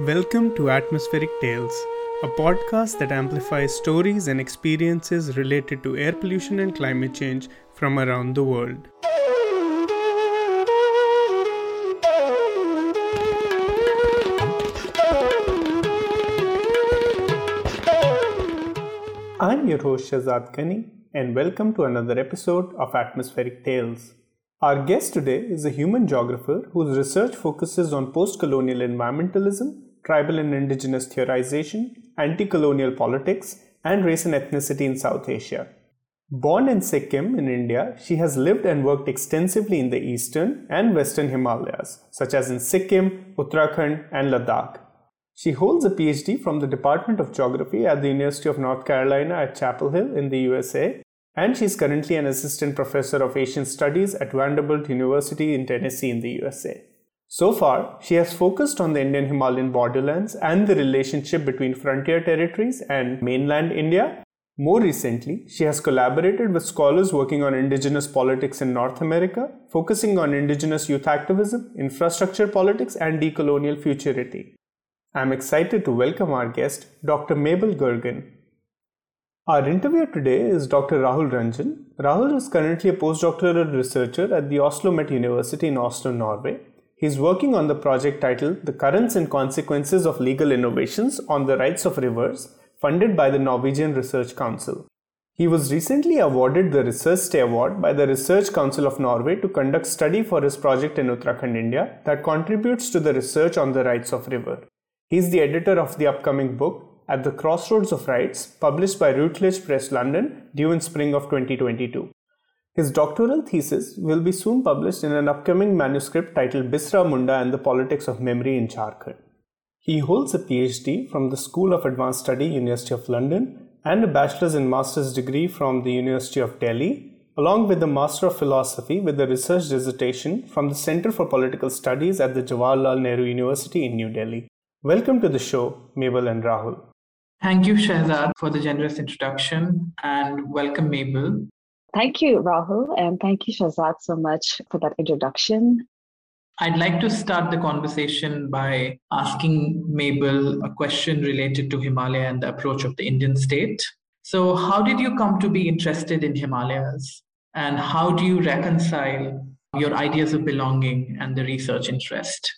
Welcome to Atmospheric Tales, a podcast that amplifies stories and experiences related to air pollution and climate change from around the world. I'm your host Shahzad Gani, and welcome to another episode of Atmospheric Tales. Our guest today is a human geographer whose research focuses on post colonial environmentalism tribal and indigenous theorization, anti colonial politics, and race and ethnicity in South Asia. Born in Sikkim in India, she has lived and worked extensively in the eastern and western Himalayas, such as in Sikkim, Uttarakhand, and Ladakh. She holds a PhD from the Department of Geography at the University of North Carolina at Chapel Hill in the USA, and she is currently an assistant professor of Asian Studies at Vanderbilt University in Tennessee in the USA. So far, she has focused on the Indian Himalayan borderlands and the relationship between frontier territories and mainland India. More recently, she has collaborated with scholars working on indigenous politics in North America, focusing on indigenous youth activism, infrastructure politics, and decolonial futurity. I'm excited to welcome our guest, Dr. Mabel Gergan. Our interviewer today is Dr. Rahul Ranjan. Rahul is currently a postdoctoral researcher at the Oslo Met University in Oslo, Norway He's working on the project titled The Currents and Consequences of Legal Innovations on the Rights of Rivers, funded by the Norwegian Research Council. He was recently awarded the Research Stay Award by the Research Council of Norway to conduct study for his project in Uttarakhand, India that contributes to the research on the rights of river. He is the editor of the upcoming book At the Crossroads of Rights, published by Routledge Press London, due in spring of 2022. His doctoral thesis will be soon published in an upcoming manuscript titled Birsa Munda and the Politics of Memory in Jharkhand. He holds a PhD from the School of Advanced Study, University of London, and a bachelor's and master's degree from the University of Delhi, along with a Master of Philosophy with a research dissertation from the Center for Political Studies at the Jawaharlal Nehru University in New Delhi. Welcome to the show, Mabel and Rahul. Thank you, Shahzad, for the generous introduction, and welcome, Mabel. Thank you, Rahul, and thank you, Shahzad, so much for that introduction. I'd like to start the conversation by asking Mabel a question related to Himalaya and the approach of the Indian state. So, how did you come to be interested in Himalayas? And how do you reconcile your ideas of belonging and the research interest?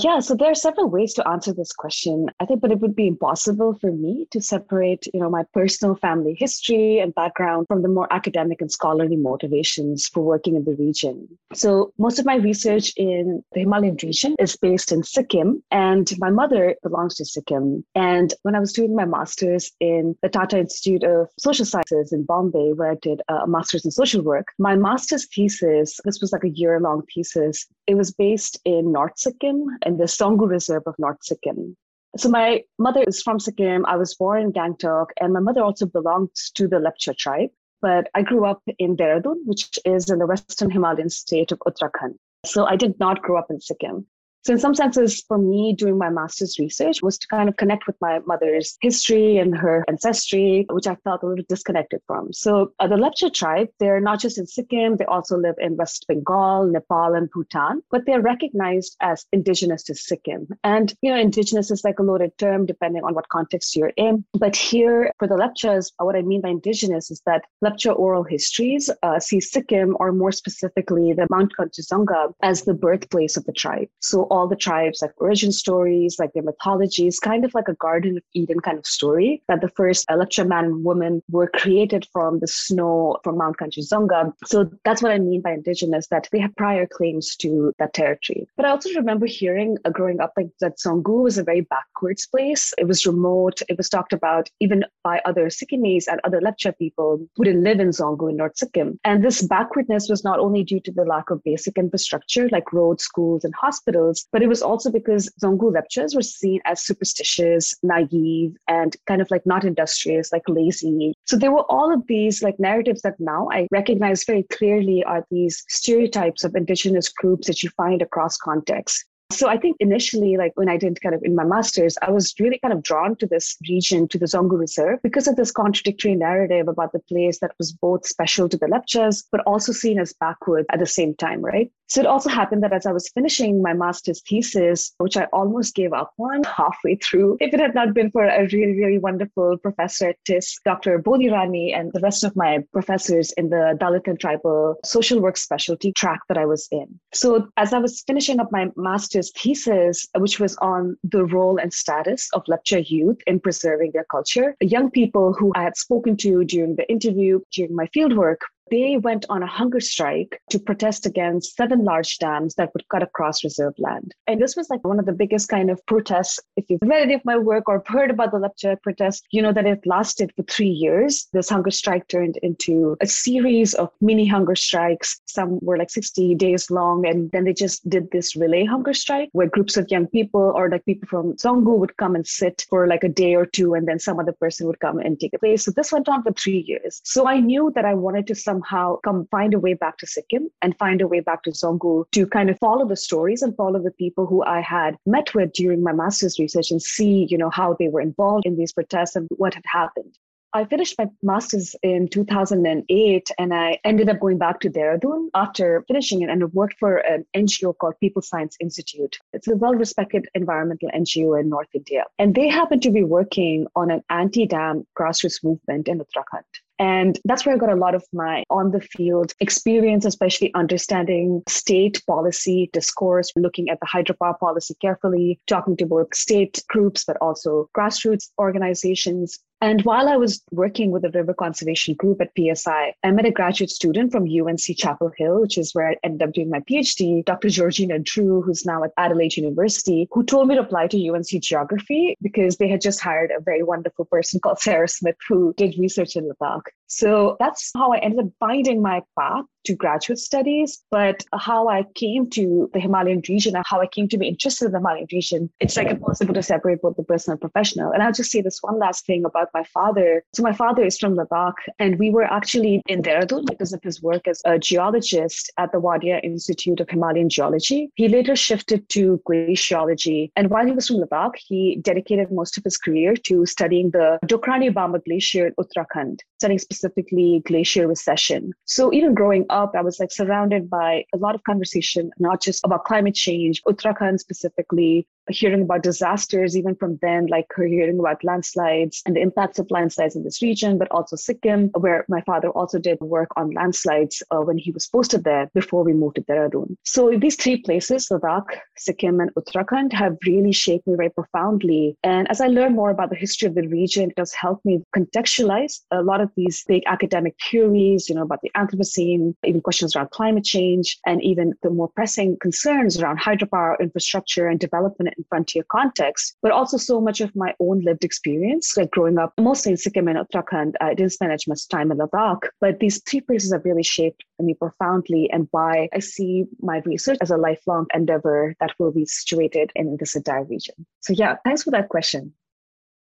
Yeah, so there are several ways to answer this question. I think, but it would be impossible for me to separate, you know, my personal family history and background from the more academic and scholarly motivations for working in the region. So most of my research in the Himalayan region is based in Sikkim, and my mother belongs to Sikkim. And when I was doing my master's in the Tata Institute of Social Sciences in Bombay, where I did a master's in social work, my master's thesis, this was like a year long thesis, it was based in North Sikkim in the Dzongu Reserve of North Sikkim. So my mother is from Sikkim. I was born in Gangtok, and my mother also belongs to the Lepcha tribe. But I grew up in Dehradun, which is in the western Himalayan state of Uttarakhand. So I did not grow up in Sikkim. So, in some senses, for me, doing my master's research was to kind of connect with my mother's history and her ancestry, which I felt a little disconnected from. So, uh, the Lepcha tribe, they're not just in Sikkim, they also live in West Bengal, Nepal, and Bhutan, but they're recognized as indigenous to Sikkim. And, you know, indigenous is like a loaded term depending on what context you're in. But here, for the Lepchas, what I mean by indigenous is that Lepcha oral histories uh, see Sikkim, or more specifically, the Mount Kanchenjunga, as the birthplace of the tribe. So, all the tribes, like origin stories, like their mythologies, kind of like a Garden of Eden kind of story that the first Lepcha man and woman were created from the snow from Mount Kanchenjunga. So that's what I mean by indigenous, that they have prior claims to that territory. But I also remember hearing uh, growing up like that Dzongu was a very backwards place. It was remote. It was talked about even by other Sikkimese and other Lepcha people who didn't live in Dzongu in North Sikkim. And this backwardness was not only due to the lack of basic infrastructure like roads, schools, and hospitals, but it was also because Dzongu Lepchas were seen as superstitious, naive, and kind of like not industrious, like lazy. So there were all of these like narratives that now I recognize very clearly are these stereotypes of indigenous groups that you find across contexts. So I think initially, like when I did kind of in my master's, I was really kind of drawn to this region, to the Dzongu Reserve, because of this contradictory narrative about the place that was both special to the Lepchas, but also seen as backward at the same time, right? So it also happened that as I was finishing my master's thesis, which I almost gave up on halfway through, if it had not been for a really, really wonderful professor at TISS, Dr. Bodhi Rani, and the rest of my professors in the Dalit and Tribal social work specialty track that I was in. So as I was finishing up my master's master's thesis, which was on the role and status of Lepcha youth in preserving their culture. Young people who I had spoken to during the interview, during my fieldwork, they went on a hunger strike to protest against seven large dams that would cut across reserve land. And this was like one of the biggest kind of protests. If you've read any of my work or heard about the Lepcha protest, you know that it lasted for three years. This hunger strike turned into a series of mini hunger strikes. Some were like 60 days long. And then they just did this relay hunger strike where groups of young people or like people from Dzongu would come and sit for like a day or two. And then some other person would come and take a place. So this went on for three years. So I knew that I wanted to some somehow come find a way back to Sikkim and find a way back to Dzongu to kind of follow the stories and follow the people who I had met with during my master's research and see, you know, how they were involved in these protests and what had happened. I finished my master's in 2008 and I ended up going back to Dehradun after finishing it and worked for an NGO called People Science Institute. It's a well respected environmental NGO in North India. And they happen to be working on an anti dam grassroots movement in Uttarakhand. And that's where I got a lot of my on the field experience, especially understanding state policy discourse, looking at the hydropower policy carefully, talking to both state groups, but also grassroots organizations. And while I was working with the river conservation group at PSI, I met a graduate student from UNC Chapel Hill, which is where I ended up doing my PhD, Dr. Georgina Drew, who's now at Adelaide University, who told me to apply to UNC Geography because they had just hired a very wonderful person called Sara Smith who did research in Ladakh. So that's how I ended up finding my path to graduate studies. But how I came to the Himalayan region and how I came to be interested in the Himalayan region, it's like impossible to separate both the personal and professional. And I'll just say this one last thing about my father. So my father is from Ladakh, and we were actually in Dehradun because of his work as a geologist at the Wadia Institute of Himalayan Geology. He later shifted to glaciology. And while he was from Ladakh, he dedicated most of his career to studying the Dokriani Glacier in Uttarakhand, studying specifically glacier recession. So even growing up, I was like surrounded by a lot of conversation, not just about climate change, Uttarakhand specifically, hearing about disasters even from then, like hearing about landslides and the impacts of landslides in this region, but also Sikkim, where my father also did work on landslides uh, when he was posted there before we moved to Dehradun. So these three places, Ladakh, Sikkim, and Uttarakhand, have really shaped me very profoundly. And as I learn more about the history of the region, it does help me contextualize a lot of these big academic theories, you know, about the Anthropocene, even questions around climate change, and even the more pressing concerns around hydropower infrastructure and development in frontier context, but also so much of my own lived experience, like growing up mostly in Sikkim and Uttarakhand. I didn't spend as much time in Ladakh, but these three places have really shaped me profoundly and why I see my research as a lifelong endeavor that will be situated in this entire region. So, yeah, thanks for that question.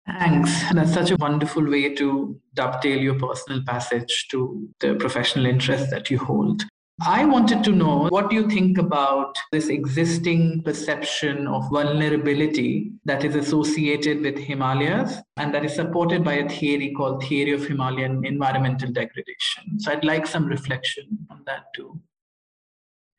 Thanks. That's such a wonderful way to dovetail your personal passage to the professional interest that you hold. I wanted to know what do you think about this existing perception of vulnerability that is associated with Himalayas and that is supported by a theory called Theory of Himalayan Environmental Degradation. So I'd like some reflection on that too.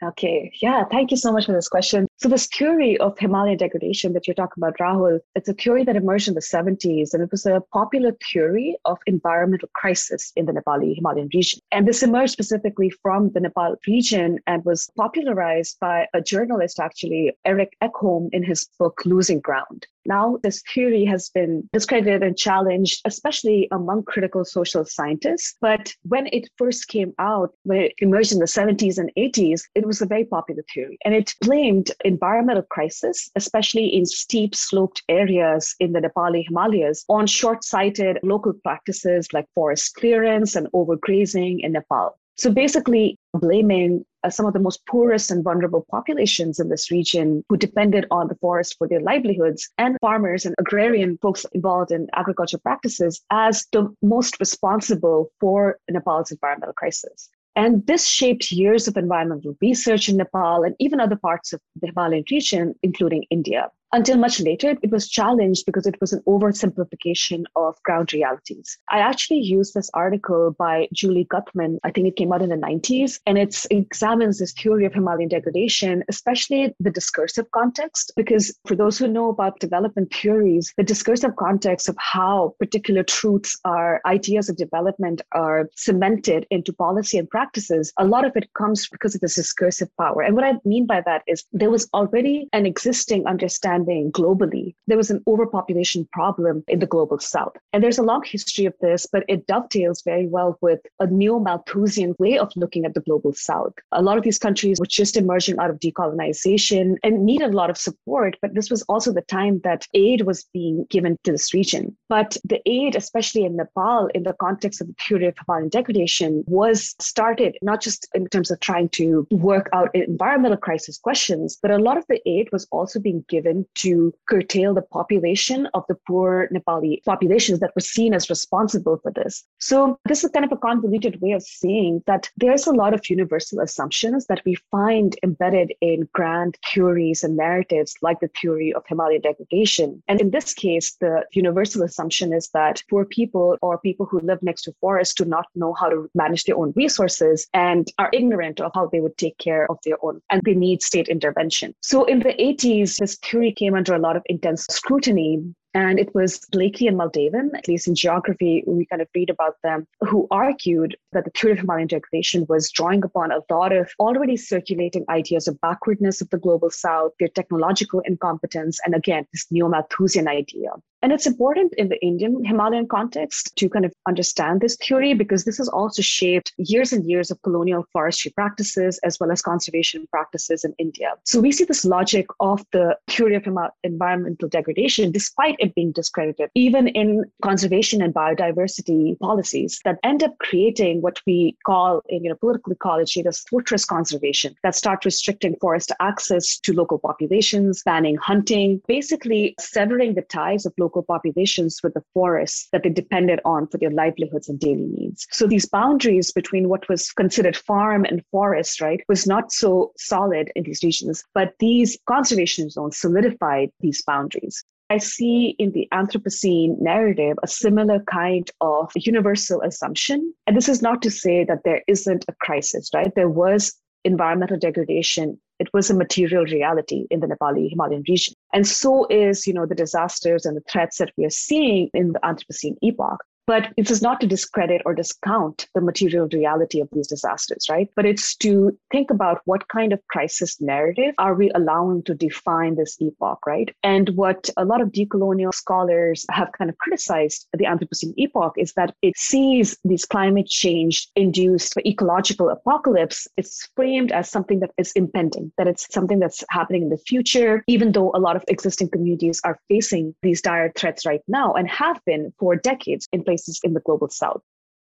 Okay, yeah, thank you so much for this question. So, this theory of Himalayan degradation that you're talking about, Rahul, it's a theory that emerged in the 70s, and it was a popular theory of environmental crisis in the Nepali Himalayan region. And this emerged specifically from the Nepal region and was popularized by a journalist, actually, Erik Eckholm, in his book Losing Ground. Now, this theory has been discredited and challenged, especially among critical social scientists. But when it first came out, when it emerged in the 70s and 80s, it was a very popular theory. And it blamed environmental crisis, especially in steep sloped areas in the Nepali Himalayas, on short sighted local practices like forest clearance and overgrazing in Nepal. So basically, blaming uh, some of the most poorest and vulnerable populations in this region who depended on the forest for their livelihoods and farmers and agrarian folks involved in agriculture practices as the most responsible for Nepal's environmental crisis. And this shaped years of environmental research in Nepal and even other parts of the Himalayan region, including India. Until much later, it was challenged because it was an oversimplification of ground realities. I actually used this article by Julie Guthman. I think it came out in the 90s, and it examines this theory of Himalayan degradation, especially the discursive context. Because for those who know about development theories, the discursive context of how particular truths are ideas of development are cemented into policy and practices, a lot of it comes because of this discursive power. And what I mean by that is there was already an existing understanding understanding globally, there was an overpopulation problem in the global south. And there's a long history of this, but it dovetails very well with a neo Malthusian way of looking at the global south. A lot of these countries were just emerging out of decolonization and needed a lot of support, but this was also the time that aid was being given to this region. But the aid, especially in Nepal, in the context of the period of Himalayan degradation, was started not just in terms of trying to work out environmental crisis questions, but a lot of the aid was also being given to curtail the population of the poor Nepali populations that were seen as responsible for this. So, this is kind of a convoluted way of saying that there's a lot of universal assumptions that we find embedded in grand theories and narratives like the theory of Himalayan degradation. And in this case, the universal assumption is that poor people or people who live next to forests do not know how to manage their own resources and are ignorant of how they would take care of their own, and they need state intervention. So, in the 80s, this theory came under a lot of intense scrutiny and it was Blaikie and Muldavin, at least in geography, we kind of read about them, who argued that the theory of Himalayan degradation was drawing upon a lot of already circulating ideas of backwardness of the global south, their technological incompetence, and again, this neo Malthusian idea. And it's important in the Indian Himalayan context to kind of understand this theory because this has also shaped years and years of colonial forestry practices as well as conservation practices in India. So we see this logic of the theory of environmental degradation, despite it being discredited, even in conservation and biodiversity policies that end up creating what we call in you know, political ecology the fortress conservation that start restricting forest access to local populations, banning hunting, basically severing the ties of local populations with the forests that they depended on for their livelihoods and daily needs. So these boundaries between what was considered farm and forest, right, was not so solid in these regions, but these conservation zones solidified these boundaries. I see in the Anthropocene narrative a similar kind of universal assumption. And this is not to say that there isn't a crisis, right? There was environmental degradation. It was a material reality in the Nepali Himalayan region. And so is, you know, the disasters and the threats that we are seeing in the Anthropocene epoch. But it is not to discredit or discount the material reality of these disasters, right? But it's to think about what kind of crisis narrative are we allowing to define this epoch, right? And what a lot of decolonial scholars have kind of criticized the Anthropocene epoch is that it sees these climate change induced ecological apocalypse. It's framed as something that is impending, that it's something that's happening in the future, even though a lot of existing communities are facing these dire threats right now and have been for decades in places places in the global south.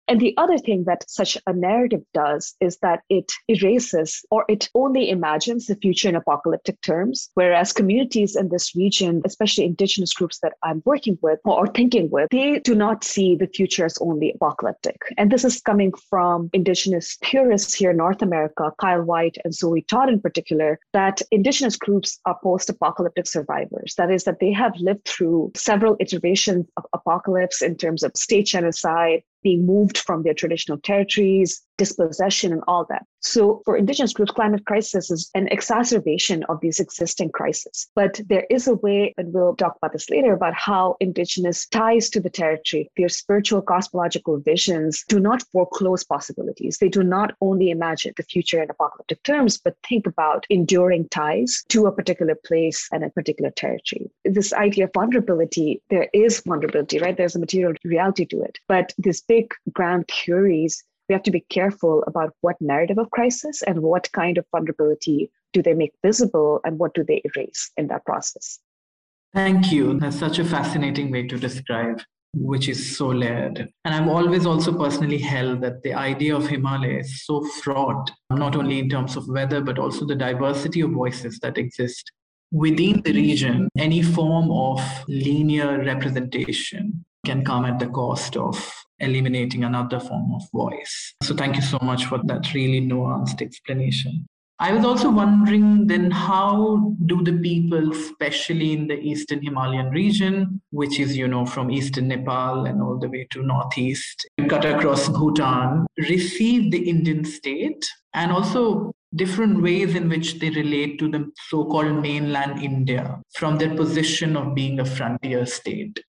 And the other thing that such a narrative does is that it erases or it only imagines the future in apocalyptic terms, whereas communities in this region, especially indigenous groups that I'm working with or thinking with, they do not see the future as only apocalyptic. And this is coming from indigenous theorists here in North America, Kyle Whyte and Zoe Todd in particular, that indigenous groups are post-apocalyptic survivors. That is, that they have lived through several iterations of apocalypse in terms of state genocide, being moved from their traditional territories, dispossession, and all that. So, for Indigenous groups, climate crisis is an exacerbation of these existing crises. But there is a way, and we'll talk about this later, about how Indigenous ties to the territory, their spiritual cosmological visions, do not foreclose possibilities. They do not only imagine the future in apocalyptic terms, but think about enduring ties to a particular place and a particular territory. This idea of vulnerability, there is vulnerability, right? There's a material reality to it. But these big grand theories we have to be careful about what narrative of crisis and what kind of vulnerability do they make visible and what do they erase in that process. Thank you. That's such a fascinating way to describe, which is so layered. And I've always also personally held that the idea of Himalaya is so fraught, not only in terms of weather, but also the diversity of voices that exist within the region. Any form of linear representation can come at the cost of eliminating another form of voice. So thank you so much for that really nuanced explanation. I was also wondering then how do the people, especially in the eastern Himalayan region, which is, you know, from eastern Nepal and all the way to northeast, cut across Bhutan, receive the Indian state and also different ways in which they relate to the so called mainland India from their position of being a frontier state?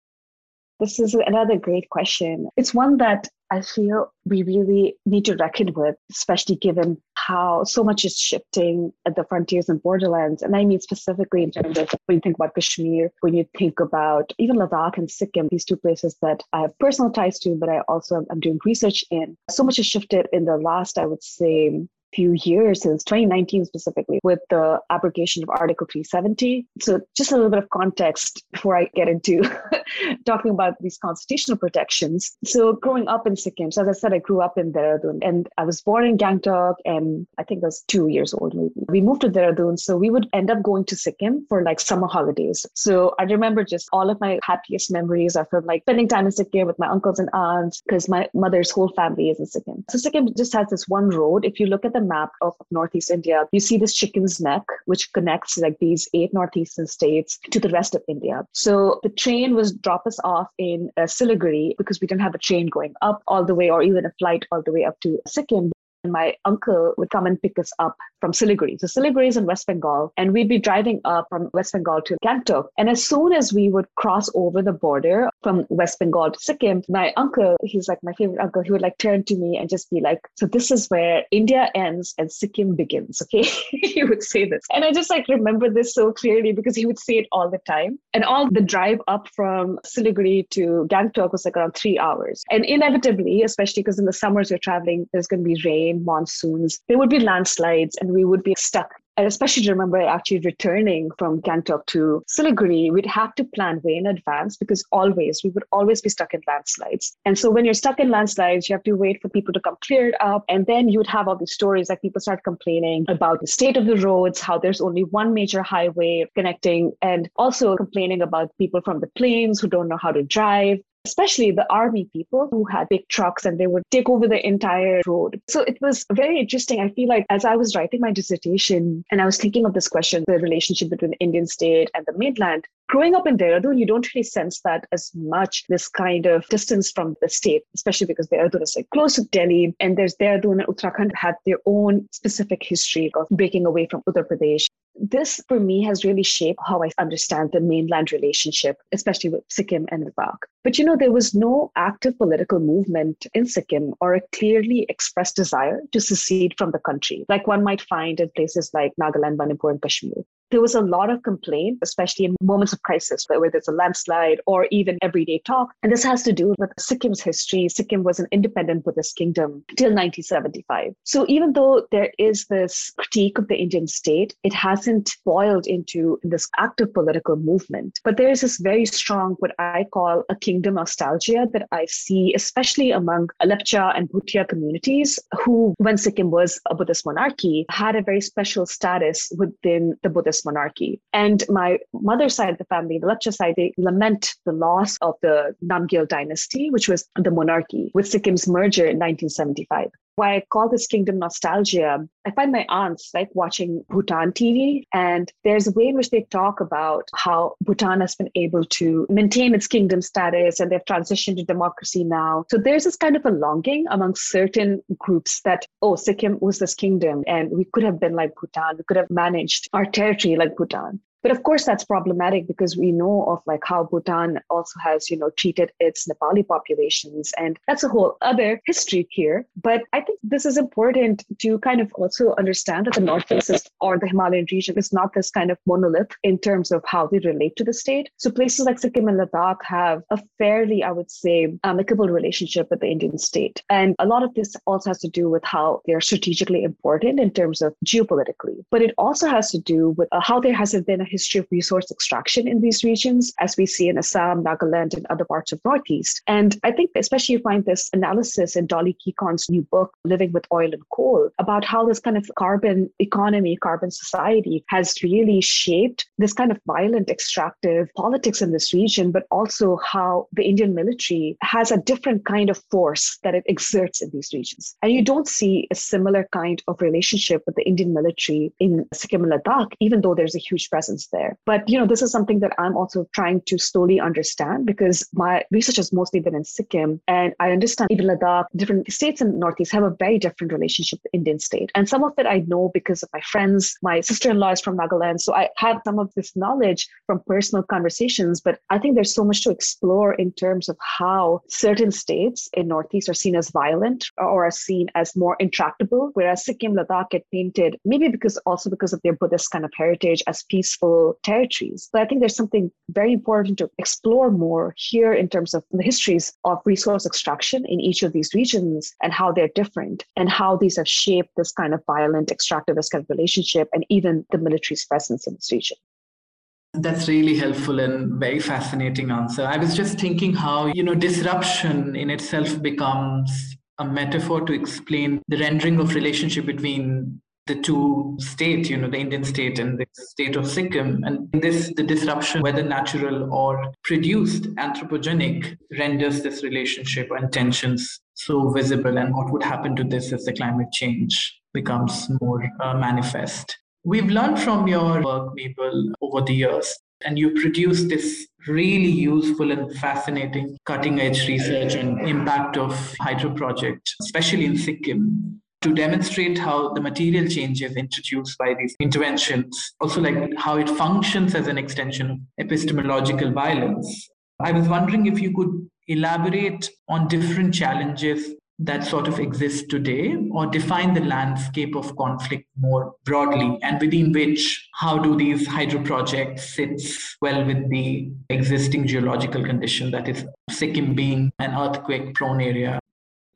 This is another great question. It's one that I feel we really need to reckon with, especially given how so much is shifting at the frontiers and borderlands. And I mean specifically in terms of when you think about Kashmir, when you think about even Ladakh and Sikkim, these two places that I have personal ties to, but I also am doing research in. So much has shifted in the last, I would say, few years since 2019 specifically with the application of article 370 so just a little bit of context before i get into talking about these constitutional protections. So growing up in sikkim so as i said i grew up in dehradun and i was born in gangtok and i think i was two years old maybe. We moved to dehradun so we would end up going to sikkim for like summer holidays. So i remember just all of my happiest memories are from like spending time in sikkim with my uncles and aunts because my mother's whole family is in sikkim. So sikkim just has this one road. If you look at the map of Northeast India, you see this chicken's neck, which connects like these eight Northeastern states to the rest of India. So the train was drop us off in uh, Siliguri because we didn't have a train going up all the way or even a flight all the way up to Sikkim and my uncle would come and pick us up from Siliguri. So Siliguri is in West Bengal, and we'd be driving up from West Bengal to Gangtok. And as soon as we would cross over the border from West Bengal to Sikkim, my uncle, he's like my favorite uncle, he would like turn to me and just be like, "So this is where India ends and Sikkim begins." Okay, he would say this, and I just like remember this so clearly because he would say it all the time. And all the drive up from Siliguri to Gangtok was like around three hours, and inevitably, especially because in the summers you're traveling, there's going to be rain, monsoons, there would be landslides, and we would be stuck and especially to remember actually returning from Gangtok to Siliguri, we'd have to plan way in advance because always, we would always be stuck in landslides. And so when you're stuck in landslides, you have to wait for people to come clear it up. And then you would have all these stories like people start complaining about the state of the roads, how there's only one major highway connecting, and also complaining about people from the plains who don't know how to drive especially the army people who had big trucks and they would take over the entire road. So it was very interesting. I feel like as I was writing my dissertation and I was thinking of this question, the relationship between the Indian state and the mainland, growing up in Dehradun, you don't really sense that as much, this kind of distance from the state, especially because Dehradun is like close to Delhi and there's Dehradun and Uttarakhand had their own specific history of breaking away from Uttar Pradesh this for me has really shaped how I understand the mainland relationship, especially with Sikkim and Ladakh. But you know, there was no active political movement in Sikkim or a clearly expressed desire to secede from the country, like one might find in places like Nagaland, Manipur, and Kashmir there was a lot of complaint, especially in moments of crisis, whether it's a landslide or even everyday talk. And this has to do with Sikkim's history. Sikkim was an independent Buddhist kingdom till 1975. So even though there is this critique of the Indian state, it hasn't boiled into this active political movement. But there is this very strong, what I call a kingdom nostalgia that I see, especially among Lepcha and Bhutia communities, who, when Sikkim was a Buddhist monarchy, had a very special status within the Buddhist monarchy. And my mother's side of the family, the Lepcha side, they lament the loss of the Namgyal dynasty, which was the monarchy, with Sikkim's merger in 1975 why I call this kingdom nostalgia, I find my aunts like watching Bhutan TV, and there's a way in which they talk about how Bhutan has been able to maintain its kingdom status and they've transitioned to democracy now. So there's this kind of a longing among certain groups that, oh, Sikkim was this kingdom and we could have been like Bhutan, we could have managed our territory like Bhutan. But of course, that's problematic because we know of like how Bhutan also has, you know, treated its Nepali populations. And that's a whole other history here. But I think this is important to kind of also understand that the Northeast is, or the Himalayan region is not this kind of monolith in terms of how they relate to the state. So places like Sikkim and Ladakh have a fairly, I would say, amicable relationship with the Indian state. And a lot of this also has to do with how they're strategically important in terms of geopolitically. But it also has to do with uh, how there hasn't been a history of resource extraction in these regions, as we see in Assam, Nagaland, and other parts of Northeast. And I think especially you find this analysis in Dolly Kikon's new book, Living with Oil and Coal, about how this kind of carbon economy, carbon society has really shaped this kind of violent extractive politics in this region, but also how the Indian military has a different kind of force that it exerts in these regions. And you don't see a similar kind of relationship with the Indian military in Sikkim and Ladakh, even though there's a huge presence there. But you know, this is something that I'm also trying to slowly understand because my research has mostly been in Sikkim, and I understand even Ladakh, different states in the Northeast have a very different relationship with Indian state. And some of it I know because of my friends. My sister-in-law is from Nagaland, so I have some of this knowledge from personal conversations. But I think there's so much to explore in terms of how certain states in Northeast are seen as violent or are seen as more intractable, whereas Sikkim, Ladakh get painted maybe because also because of their Buddhist kind of heritage as peaceful territories. But I think there's something very important to explore more here in terms of the histories of resource extraction in each of these regions and how they're different and how these have shaped this kind of violent extractivist kind of relationship and even the military's presence in this region. That's really helpful and very fascinating answer. I was just thinking how, you know, disruption in itself becomes a metaphor to explain the rendering of relationship between the two states, you know, the Indian state and the state of Sikkim. And this, the disruption, whether natural or produced, anthropogenic, renders this relationship and tensions so visible. And what would happen to this as the climate change becomes more uh, manifest? We've learned from your work, Mabel, over the years, and you produce this really useful and fascinating cutting edge research and impact of hydro project, especially in Sikkim to demonstrate how the material changes introduced by these interventions, also like how it functions as an extension of epistemological violence. I was wondering if you could elaborate on different challenges that sort of exist today or define the landscape of conflict more broadly and within which how do these hydro projects sits well with the existing geological condition that is sikkim being an earthquake prone area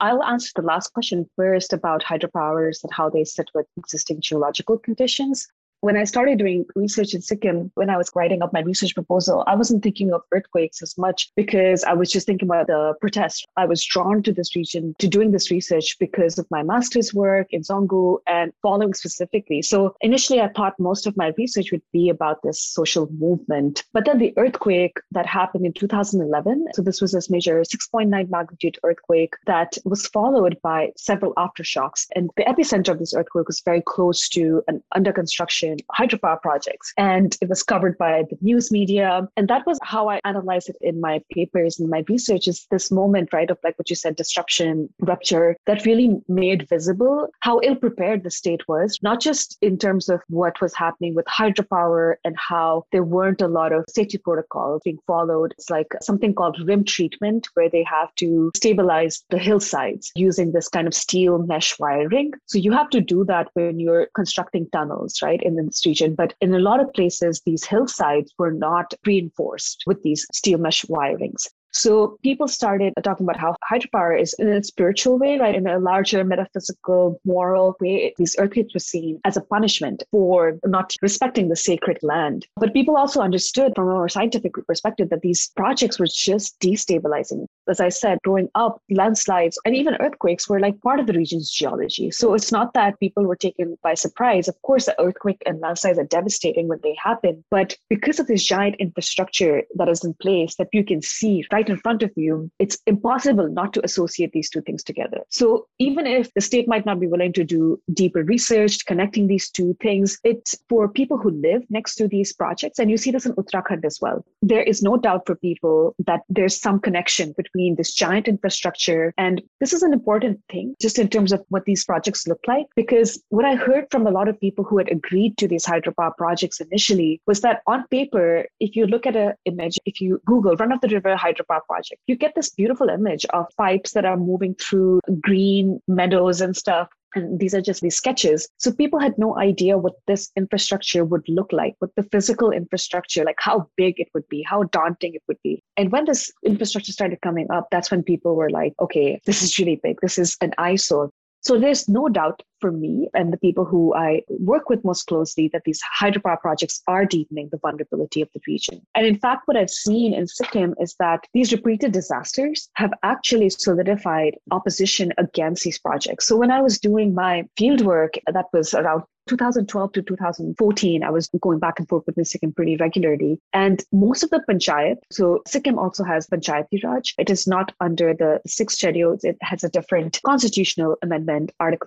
I'll answer the last question first about hydropowers and how they sit with existing geological conditions when I started doing research in Sikkim, when I was writing up my research proposal, I wasn't thinking of earthquakes as much because I was just thinking about the protests. I was drawn to this region to doing this research because of my master's work in Dzongu and following specifically. So initially, I thought most of my research would be about this social movement. But then the earthquake that happened in 2011, so this was this major 6.9 magnitude earthquake that was followed by several aftershocks. And the epicenter of this earthquake was very close to an under construction hydropower projects. And it was covered by the news media. And that was how I analyzed it in my papers and my research is this moment, right, of like what you said, disruption, rupture, that really made visible how ill prepared the state was, not just in terms of what was happening with hydropower and how there weren't a lot of safety protocols being followed. It's like something called rim treatment, where they have to stabilize the hillsides using this kind of steel mesh wiring. So you have to do that when you're constructing tunnels, right, in the this region. But in a lot of places, these hillsides were not reinforced with these steel mesh wirings. So people started talking about how hydropower is in a spiritual way, right? In a larger metaphysical, moral way. These earthquakes were seen as a punishment for not respecting the sacred land. But people also understood from a more scientific perspective that these projects were just destabilizing. As I said, growing up, landslides and even earthquakes were like part of the region's geology. So it's not that people were taken by surprise. Of course, the earthquake and landslides are devastating when they happen. But because of this giant infrastructure that is in place that you can see right in front of you, it's impossible not to associate these two things together. So even if the state might not be willing to do deeper research connecting these two things, it's for people who live next to these projects, and you see this in Uttarakhand as well. There is no doubt for people that there's some connection between this giant infrastructure. And this is an important thing just in terms of what these projects look like. Because what I heard from a lot of people who had agreed to these hydropower projects initially was that on paper, if you look at an image, if you Google run of the river hydropower project. You get this beautiful image of pipes that are moving through green meadows and stuff. And these are just these sketches. So people had no idea what this infrastructure would look like, what the physical infrastructure, like how big it would be, how daunting it would be. And when this infrastructure started coming up, that's when people were like, okay, this is really big. This is an eyesore. So there's no doubt for me and the people who I work with most closely that these hydropower projects are deepening the vulnerability of the region. And in fact, what I've seen in Sikkim is that these repeated disasters have actually solidified opposition against these projects. So when I was doing my fieldwork, that was around 2012 to 2014, I was going back and forth with Sikkim pretty regularly. And most of the panchayat, so Sikkim also has Panchayati Raj. It is not under the sixth schedule. It has a different constitutional amendment, Article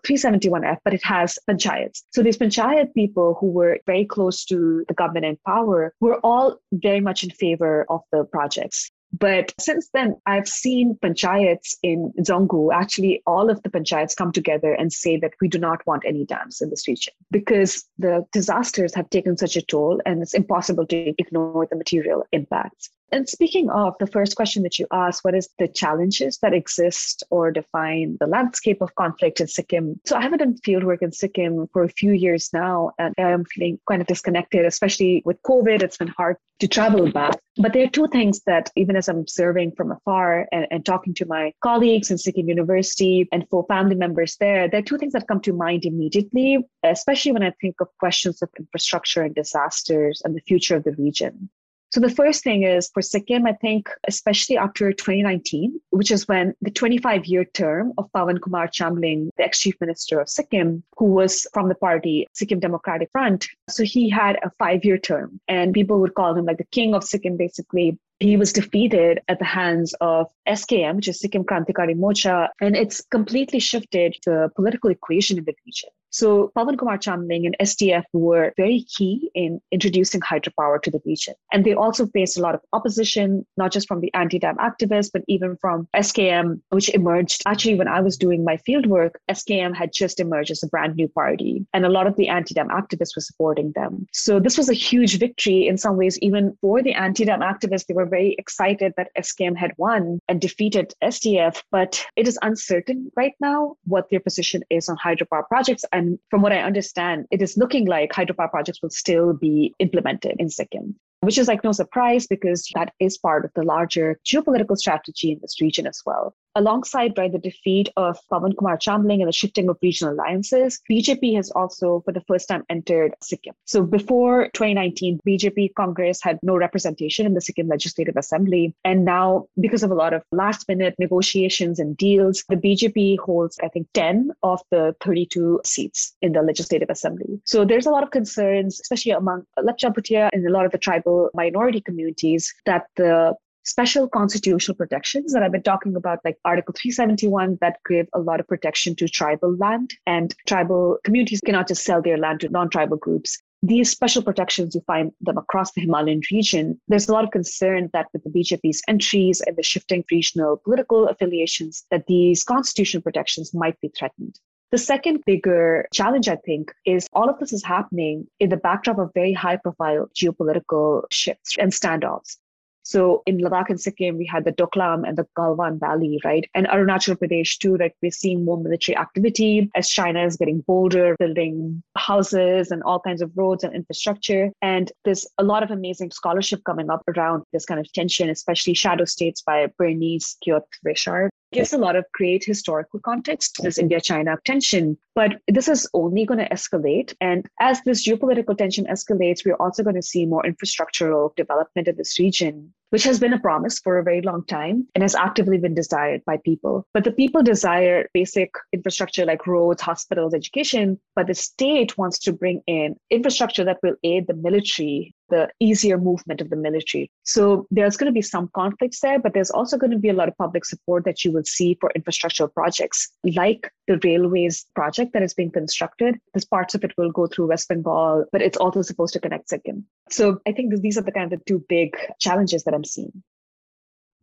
371F, but it has panchayats. So these panchayat people who were very close to the government and power were all very much in favor of the projects. But since then, I've seen panchayats in Zongu, actually, all of the panchayats come together and say that we do not want any dams in this region because the disasters have taken such a toll and it's impossible to ignore the material impacts. And speaking of the first question that you asked, what is the challenges that exist or define the landscape of conflict in Sikkim? So I haven't done fieldwork in Sikkim for a few years now, and I'm feeling kind of disconnected, especially with COVID. It's been hard to travel back. But there are two things that, even as I'm observing from afar and, and talking to my colleagues in Sikkim University and for family members there, there are two things that come to mind immediately, especially when I think of questions of infrastructure and disasters and the future of the region. So the first thing is for Sikkim, I think, especially after 2019, which is when the 25 year term of Pawan Kumar Chamling, the ex chief minister of Sikkim, who was from the party Sikkim Democratic Front. So he had a five year term, and people would call him like the king of Sikkim, basically. He was defeated at the hands of SKM, which is Sikkim Krantikari Morcha, and it's completely shifted the political equation in the region. So Pawan Kumar Chamling and SDF were very key in introducing hydropower to the region. And they also faced a lot of opposition, not just from the anti-dam activists, but even from SKM, which emerged. Actually, when I was doing my fieldwork, SKM had just emerged as a brand new party. And a lot of the anti-dam activists were supporting them. So this was a huge victory in some ways, even for the anti-dam activists. They were very excited that SKM had won and defeated SDF. But it is uncertain right now what their position is on hydropower projects. And and from what I understand, it is looking like hydropower projects will still be implemented in Sikkim which is like no surprise because that is part of the larger geopolitical strategy in this region as well alongside right, the defeat of Pawan Kumar Chamling and the shifting of regional alliances, BJP has also for the first time entered Sikkim. So before 2019, BJP Congress had no representation in the Sikkim Legislative Assembly. And now, because of a lot of last minute negotiations and deals, the BJP holds, I think, 10 of the 32 seats in the Legislative Assembly. So there's a lot of concerns, especially among Lepcha Bhutia and a lot of the tribal minority communities, that the special constitutional protections that I've been talking about, like Article 371, that give a lot of protection to tribal land, and tribal communities cannot just sell their land to non tribal groups. These special protections, you find them across the Himalayan region. There's a lot of concern that with the BJP's entries and the shifting regional political affiliations, that these constitutional protections might be threatened. The second bigger challenge, I think, is all of this is happening in the backdrop of very high profile geopolitical shifts and standoffs. So in Ladakh and Sikkim, we had the Doklam and the Galwan Valley, right? And Arunachal Pradesh too, that we're seeing more military activity as China is getting bolder, building houses and all kinds of roads and infrastructure. And there's a lot of amazing scholarship coming up around this kind of tension, especially Shadow States by Bernice Kyoth Richard gives a lot of great historical context to this India China tension. But this is only going to escalate. And as this geopolitical tension escalates, we're also going to see more infrastructural development in this region which has been a promise for a very long time and has actively been desired by people. But the people desire basic infrastructure like roads, hospitals, education, but the state wants to bring in infrastructure that will aid the military the easier movement of the military. So there's going to be some conflicts there, but there's also going to be a lot of public support that you will see for infrastructure projects like the railways project that is being constructed. This parts of it will go through West Bengal, but it's also supposed to connect Sikkim. So I think these are the kind of the two big challenges that I'm seeing.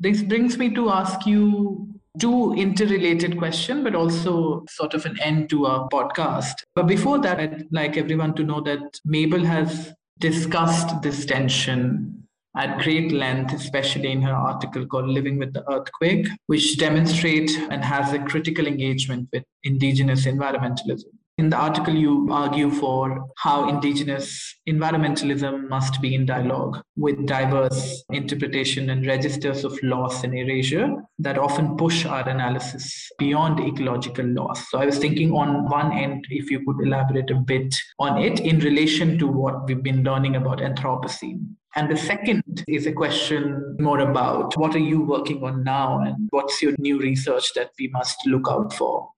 This brings me to ask you two interrelated questions, but also sort of an end to our podcast. But before that, I'd like everyone to know that Mabel has discussed this tension at great length, especially in her article called Living with the Earthquake, which demonstrates and has a critical engagement with indigenous environmentalism. In the article, you argue for how indigenous environmentalism must be in dialogue with diverse interpretation and registers of loss and erasure that often push our analysis beyond ecological loss. So I was thinking on one end, if you could elaborate a bit on it in relation to what we've been learning about Anthropocene. And the second is a question more about what are you working on now and what's your new research that we must look out for?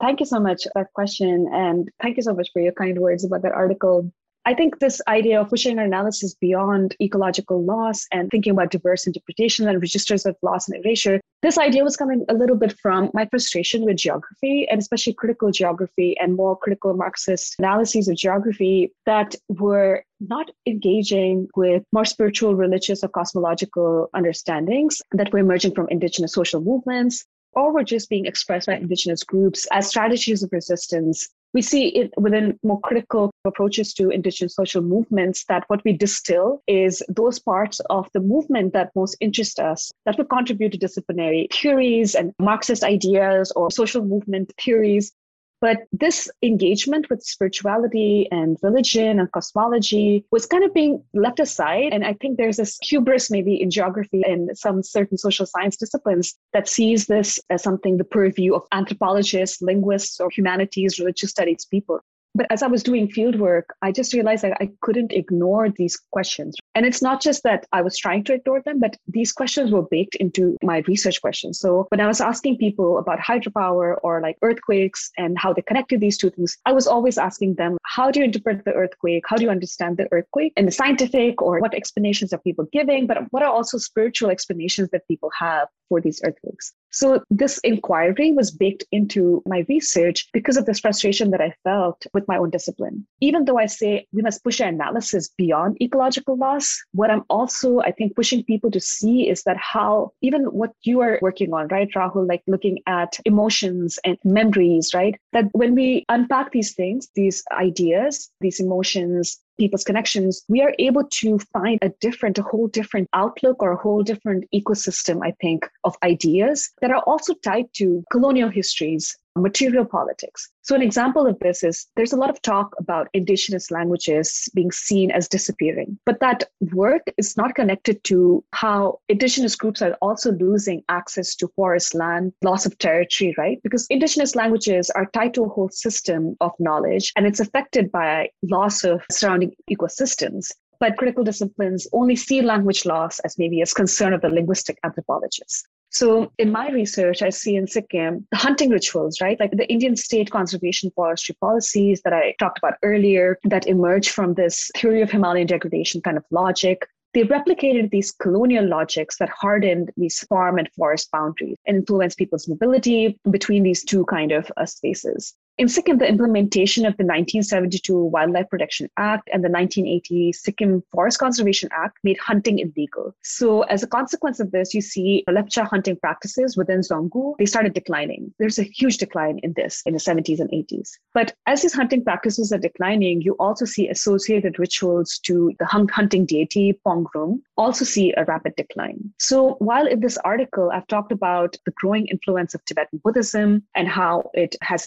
Thank you so much for that question. And thank you so much for your kind words about that article. I think this idea of pushing our analysis beyond ecological loss and thinking about diverse interpretation and registers of loss and erasure, this idea was coming a little bit from my frustration with geography and especially critical geography and more critical Marxist analyses of geography that were not engaging with more spiritual, religious, or cosmological understandings that were emerging from indigenous social movements or were just being expressed by indigenous groups as strategies of resistance we see it within more critical approaches to indigenous social movements that what we distill is those parts of the movement that most interest us that would contribute to disciplinary theories and marxist ideas or social movement theories but this engagement with spirituality and religion and cosmology was kind of being left aside. And I think there's this hubris maybe in geography and some certain social science disciplines that sees this as something the purview of anthropologists, linguists, or humanities, religious studies people. But as I was doing fieldwork, I just realized that I couldn't ignore these questions. And it's not just that I was trying to ignore them, but these questions were baked into my research questions. So when I was asking people about hydropower or like earthquakes and how they connected these two things, I was always asking them, how do you interpret the earthquake? How do you understand the earthquake? in the scientific or what explanations are people giving? But what are also spiritual explanations that people have for these earthquakes? So this inquiry was baked into my research because of this frustration that I felt with my own discipline. Even though I say we must push our analysis beyond ecological loss, what I'm also, I think, pushing people to see is that how even what you are working on, right, Rahul, like looking at emotions and memories, right? That when we unpack these things, these ideas, these emotions, people's connections, we are able to find a different, a whole different outlook or a whole different ecosystem, I think, of ideas that are also tied to colonial histories material politics. So, an example of this is there's a lot of talk about indigenous languages being seen as disappearing, but that work is not connected to how indigenous groups are also losing access to forest land, loss of territory, right? Because indigenous languages are tied to a whole system of knowledge and it's affected by loss of surrounding ecosystems but critical disciplines only see language loss as maybe as concern of the linguistic anthropologists. So in my research, I see in Sikkim the hunting rituals, right? Like the Indian state conservation forestry policies that I talked about earlier that emerge from this theory of Himalayan degradation kind of logic. They replicated these colonial logics that hardened these farm and forest boundaries and influenced people's mobility between these two kind of uh, spaces. In Sikkim, the implementation of the 1972 Wildlife Protection Act and the 1980 Sikkim Forest Conservation Act made hunting illegal. So, as a consequence of this, you see lepcha hunting practices within Dzongu, they started declining. There's a huge decline in this in the 70s and 80s. But as these hunting practices are declining, you also see associated rituals to the hunting deity Pongrum also see a rapid decline. So, while in this article, I've talked about the growing influence of Tibetan Buddhism and how it has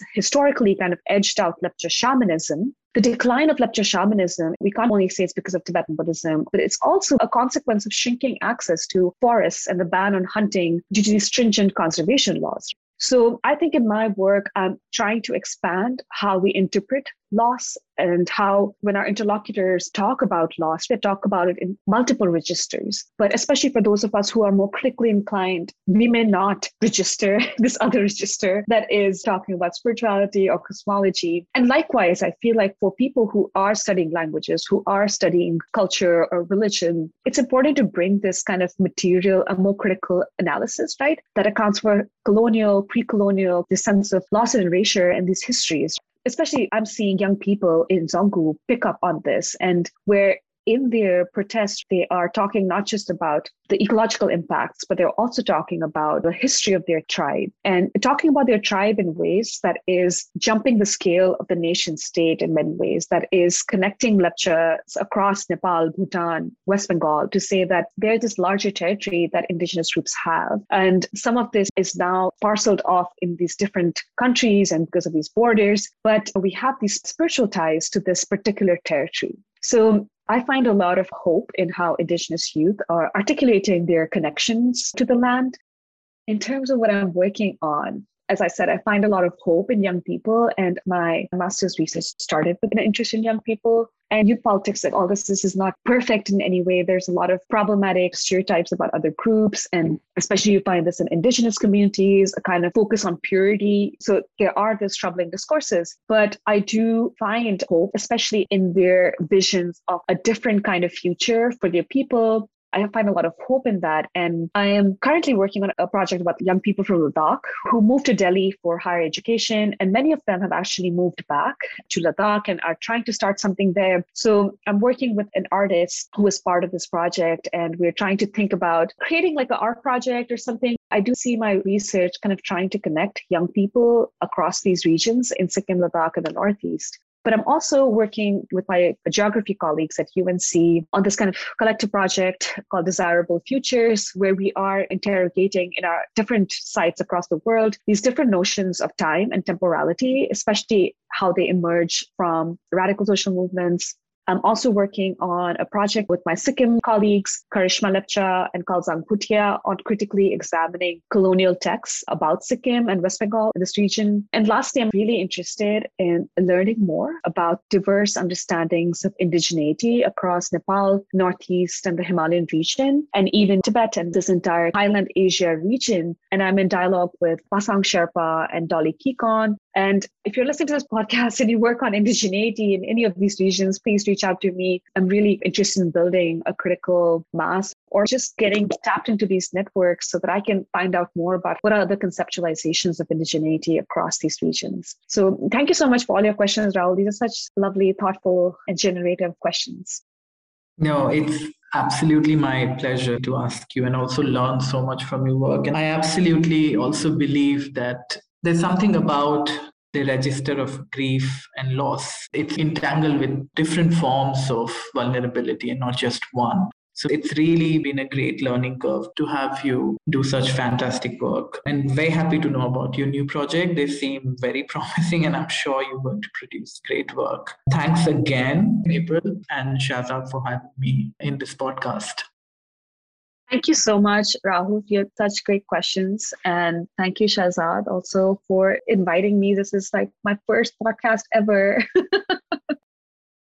historically kind of edged out lepcha shamanism. The decline of lepcha shamanism, we can't only say it's because of Tibetan Buddhism, but it's also a consequence of shrinking access to forests and the ban on hunting due to these stringent conservation laws. So I think in my work, I'm trying to expand how we interpret loss and how when our interlocutors talk about loss, they talk about it in multiple registers. But especially for those of us who are more critically inclined, we may not register this other register that is talking about spirituality or cosmology. And likewise, I feel like for people who are studying languages, who are studying culture or religion, it's important to bring this kind of material, a more critical analysis, right? That accounts for colonial, pre-colonial, the sense of loss and erasure and these histories especially I'm seeing young people in Dzongu pick up on this and where in their protest, they are talking not just about the ecological impacts, but they're also talking about the history of their tribe and talking about their tribe in ways that is jumping the scale of the nation state in many ways, that is connecting Lepchas across Nepal, Bhutan, West Bengal to say that there's this larger territory that indigenous groups have. And some of this is now parceled off in these different countries and because of these borders, but we have these spiritual ties to this particular territory. So I find a lot of hope in how Indigenous youth are articulating their connections to the land. In terms of what I'm working on, as I said, I find a lot of hope in young people, and my master's research started with an interest in young people and youth politics. All this, this is not perfect in any way. There's a lot of problematic stereotypes about other groups, and especially you find this in indigenous communities, a kind of focus on purity. So there are these troubling discourses, but I do find hope, especially in their visions of a different kind of future for their people, I find a lot of hope in that. And I am currently working on a project about young people from Ladakh who moved to Delhi for higher education. And many of them have actually moved back to Ladakh and are trying to start something there. So I'm working with an artist who is part of this project. And we're trying to think about creating like an art project or something. I do see my research kind of trying to connect young people across these regions in Sikkim, Ladakh, and the Northeast. But I'm also working with my geography colleagues at UNC on this kind of collective project called Desirable Futures, where we are interrogating in our different sites across the world these different notions of time and temporality, especially how they emerge from radical social movements, I'm also working on a project with my Sikkim colleagues, Karishma Lepcha and Kalzang Bhutia, on critically examining colonial texts about Sikkim and West Bengal in this region. And lastly, I'm really interested in learning more about diverse understandings of indigeneity across Nepal, Northeast, and the Himalayan region, and even Tibet and this entire Highland Asia region. And I'm in dialogue with Pasang Sherpa and Dolly Kikon and if you're listening to this podcast and you work on indigeneity in any of these regions, please reach out to me. I'm really interested in building a critical mass or just getting tapped into these networks so that I can find out more about what are the conceptualizations of indigeneity across these regions. So thank you so much for all your questions, Rahul. These are such lovely, thoughtful, and generative questions. No, it's absolutely my pleasure to ask you and also learn so much from your work. And I absolutely also believe that there's something about the register of grief and loss. It's entangled with different forms of vulnerability and not just one. So it's really been a great learning curve to have you do such fantastic work. And very happy to know about your new project. They seem very promising, and I'm sure you're going to produce great work. Thanks again, April and Shahzad, for having me in this podcast. Thank you so much, Rahul. You had such great questions. And thank you, Shahzad, also for inviting me. This is like my first podcast ever.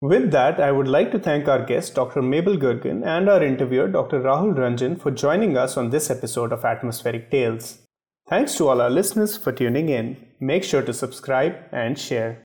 With that, I would like to thank our guest, Dr. Mabel Gergan, and our interviewer, Dr. Rahul Ranjan, for joining us on this episode of Atmospheric Tales. Thanks to all our listeners for tuning in. Make sure to subscribe and share.